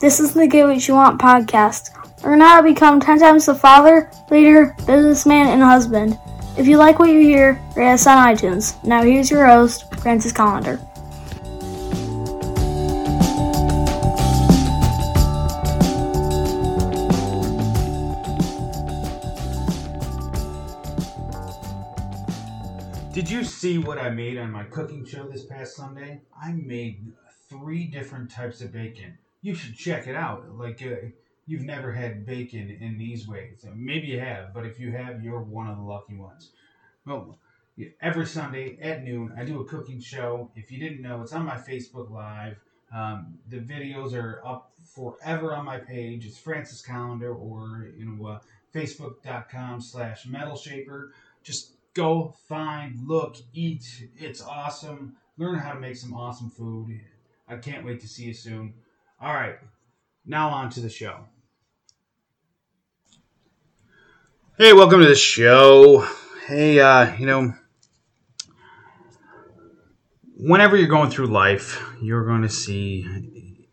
This is the Get What You Want podcast. Learn how to become 10 times the father, leader, businessman, and husband. If you like what you hear, rate us on iTunes. Now here's your host, Francis Collender. Did you see what I made on my cooking show this past Sunday? I made three different types of bacon. You should check it out. Like, uh, you've never had bacon in these ways. Maybe you have, but if you have, you're one of the lucky ones. Well, every Sunday at noon, I do a cooking show. If you didn't know, it's on my Facebook Live. Um, the videos are up forever on my page. It's Francis Calendar or, you know, uh, facebook.com slash metal shaper. Just go find, look, eat. It's awesome. Learn how to make some awesome food. I can't wait to see you soon. All right, now on to the show. Hey, welcome to the show. Hey, uh, you know, whenever you're going through life, you're going to see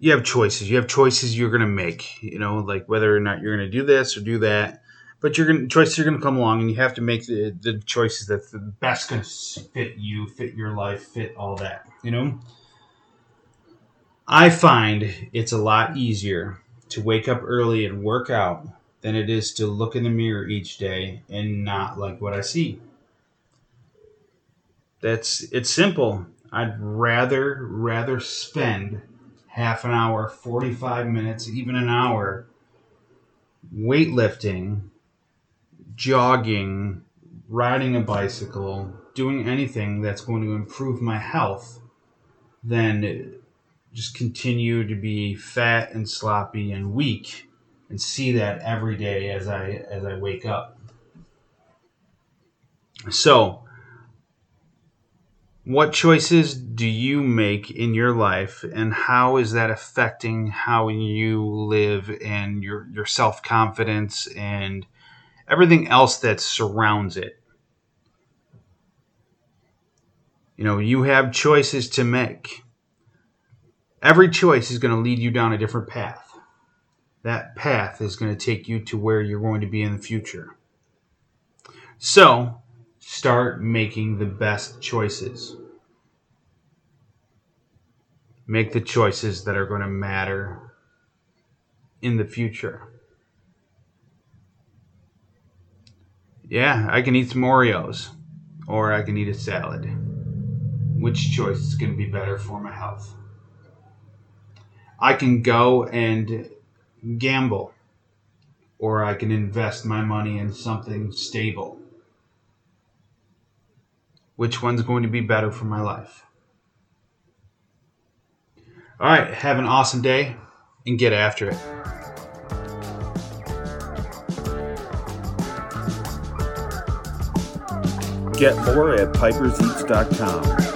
you have choices. You have choices you're going to make, you know, like whether or not you're going to do this or do that but you're gonna choices are gonna come along, and you have to make the the choices that's the best gonna fit you, fit your life, fit all that. You know. I find it's a lot easier to wake up early and work out than it is to look in the mirror each day and not like what I see. That's it's simple. I'd rather rather spend half an hour, 45 minutes, even an hour weightlifting jogging, riding a bicycle, doing anything that's going to improve my health than just continue to be fat and sloppy and weak and see that every day as I as I wake up. So, what choices do you make in your life and how is that affecting how you live and your your self-confidence and everything else that surrounds it. You know, you have choices to make. Every choice is going to lead you down a different path. That path is going to take you to where you're going to be in the future. So, start making the best choices. Make the choices that are going to matter in the future. Yeah, I can eat some Oreos, or I can eat a salad. Which choice is going to be better for my health? I can go and gamble, or I can invest my money in something stable. Which one's going to be better for my life? All right, have an awesome day and get after it. Get more at piperseats.com.